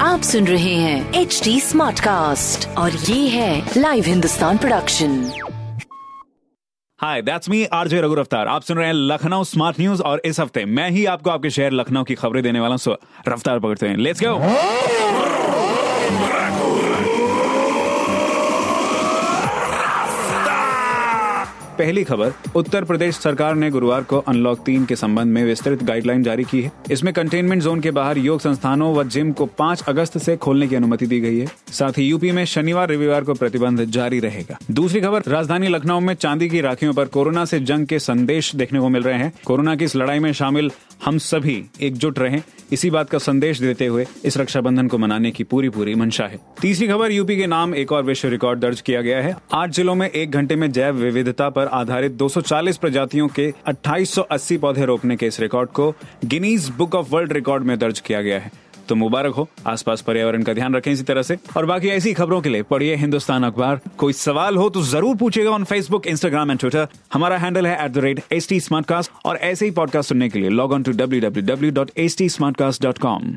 आप सुन रहे हैं एच डी स्मार्ट कास्ट और ये है live Hindustan production hi that's me RJ Raghu रफ्तार आप सुन रहे हैं लखनऊ स्मार्ट न्यूज़ और इस हफ़्ते मैं ही आपको आपके शहर लखनऊ की खबरें देने वाला हूँ। रफ्तार पकड़ते हैं। लेट्स गो पहली खबर, उत्तर प्रदेश सरकार ने गुरुवार को अनलॉक तीन के संबंध में विस्तृत गाइडलाइन जारी की है। इसमें कंटेनमेंट जोन के बाहर योग संस्थानों व जिम को 5 अगस्त से खोलने की अनुमति दी गई है। साथ ही यूपी में शनिवार रविवार को प्रतिबंध जारी रहेगा। दूसरी खबर, राजधानी लखनऊ में चांदी की राखियों पर कोरोना से जंग के संदेश देखने को मिल रहे हैं। कोरोना की इस लड़ाई में शामिल हम सभी एकजुट रहें, इसी बात का संदेश देते हुए इस रक्षाबंधन को मनाने की पूरी पूरी मंशा है। तीसरी खबर, यूपी के नाम एक और विश्व रिकॉर्ड दर्ज किया गया है। आठ जिलों में एक घंटे में जैव विविधता पर आधारित 240 प्रजातियों के 2880 पौधे रोपने के इस रिकॉर्ड को Guinness book of world record में दर्ज किया गया है। तो मुबारक हो, आसपास पर्यावरण का ध्यान रखें इसी तरह से। और बाकी ऐसी खबरों के लिए पढ़िए हिंदुस्तान अखबार। कोई सवाल हो तो ज़रूर पूछेगा on Facebook Instagram and Twitter हमारा हैंडल है एट द रेट टी और ऐसे ही पॉडकास्ट सुनने के लिए log on to W W W dot H T smart cast dot com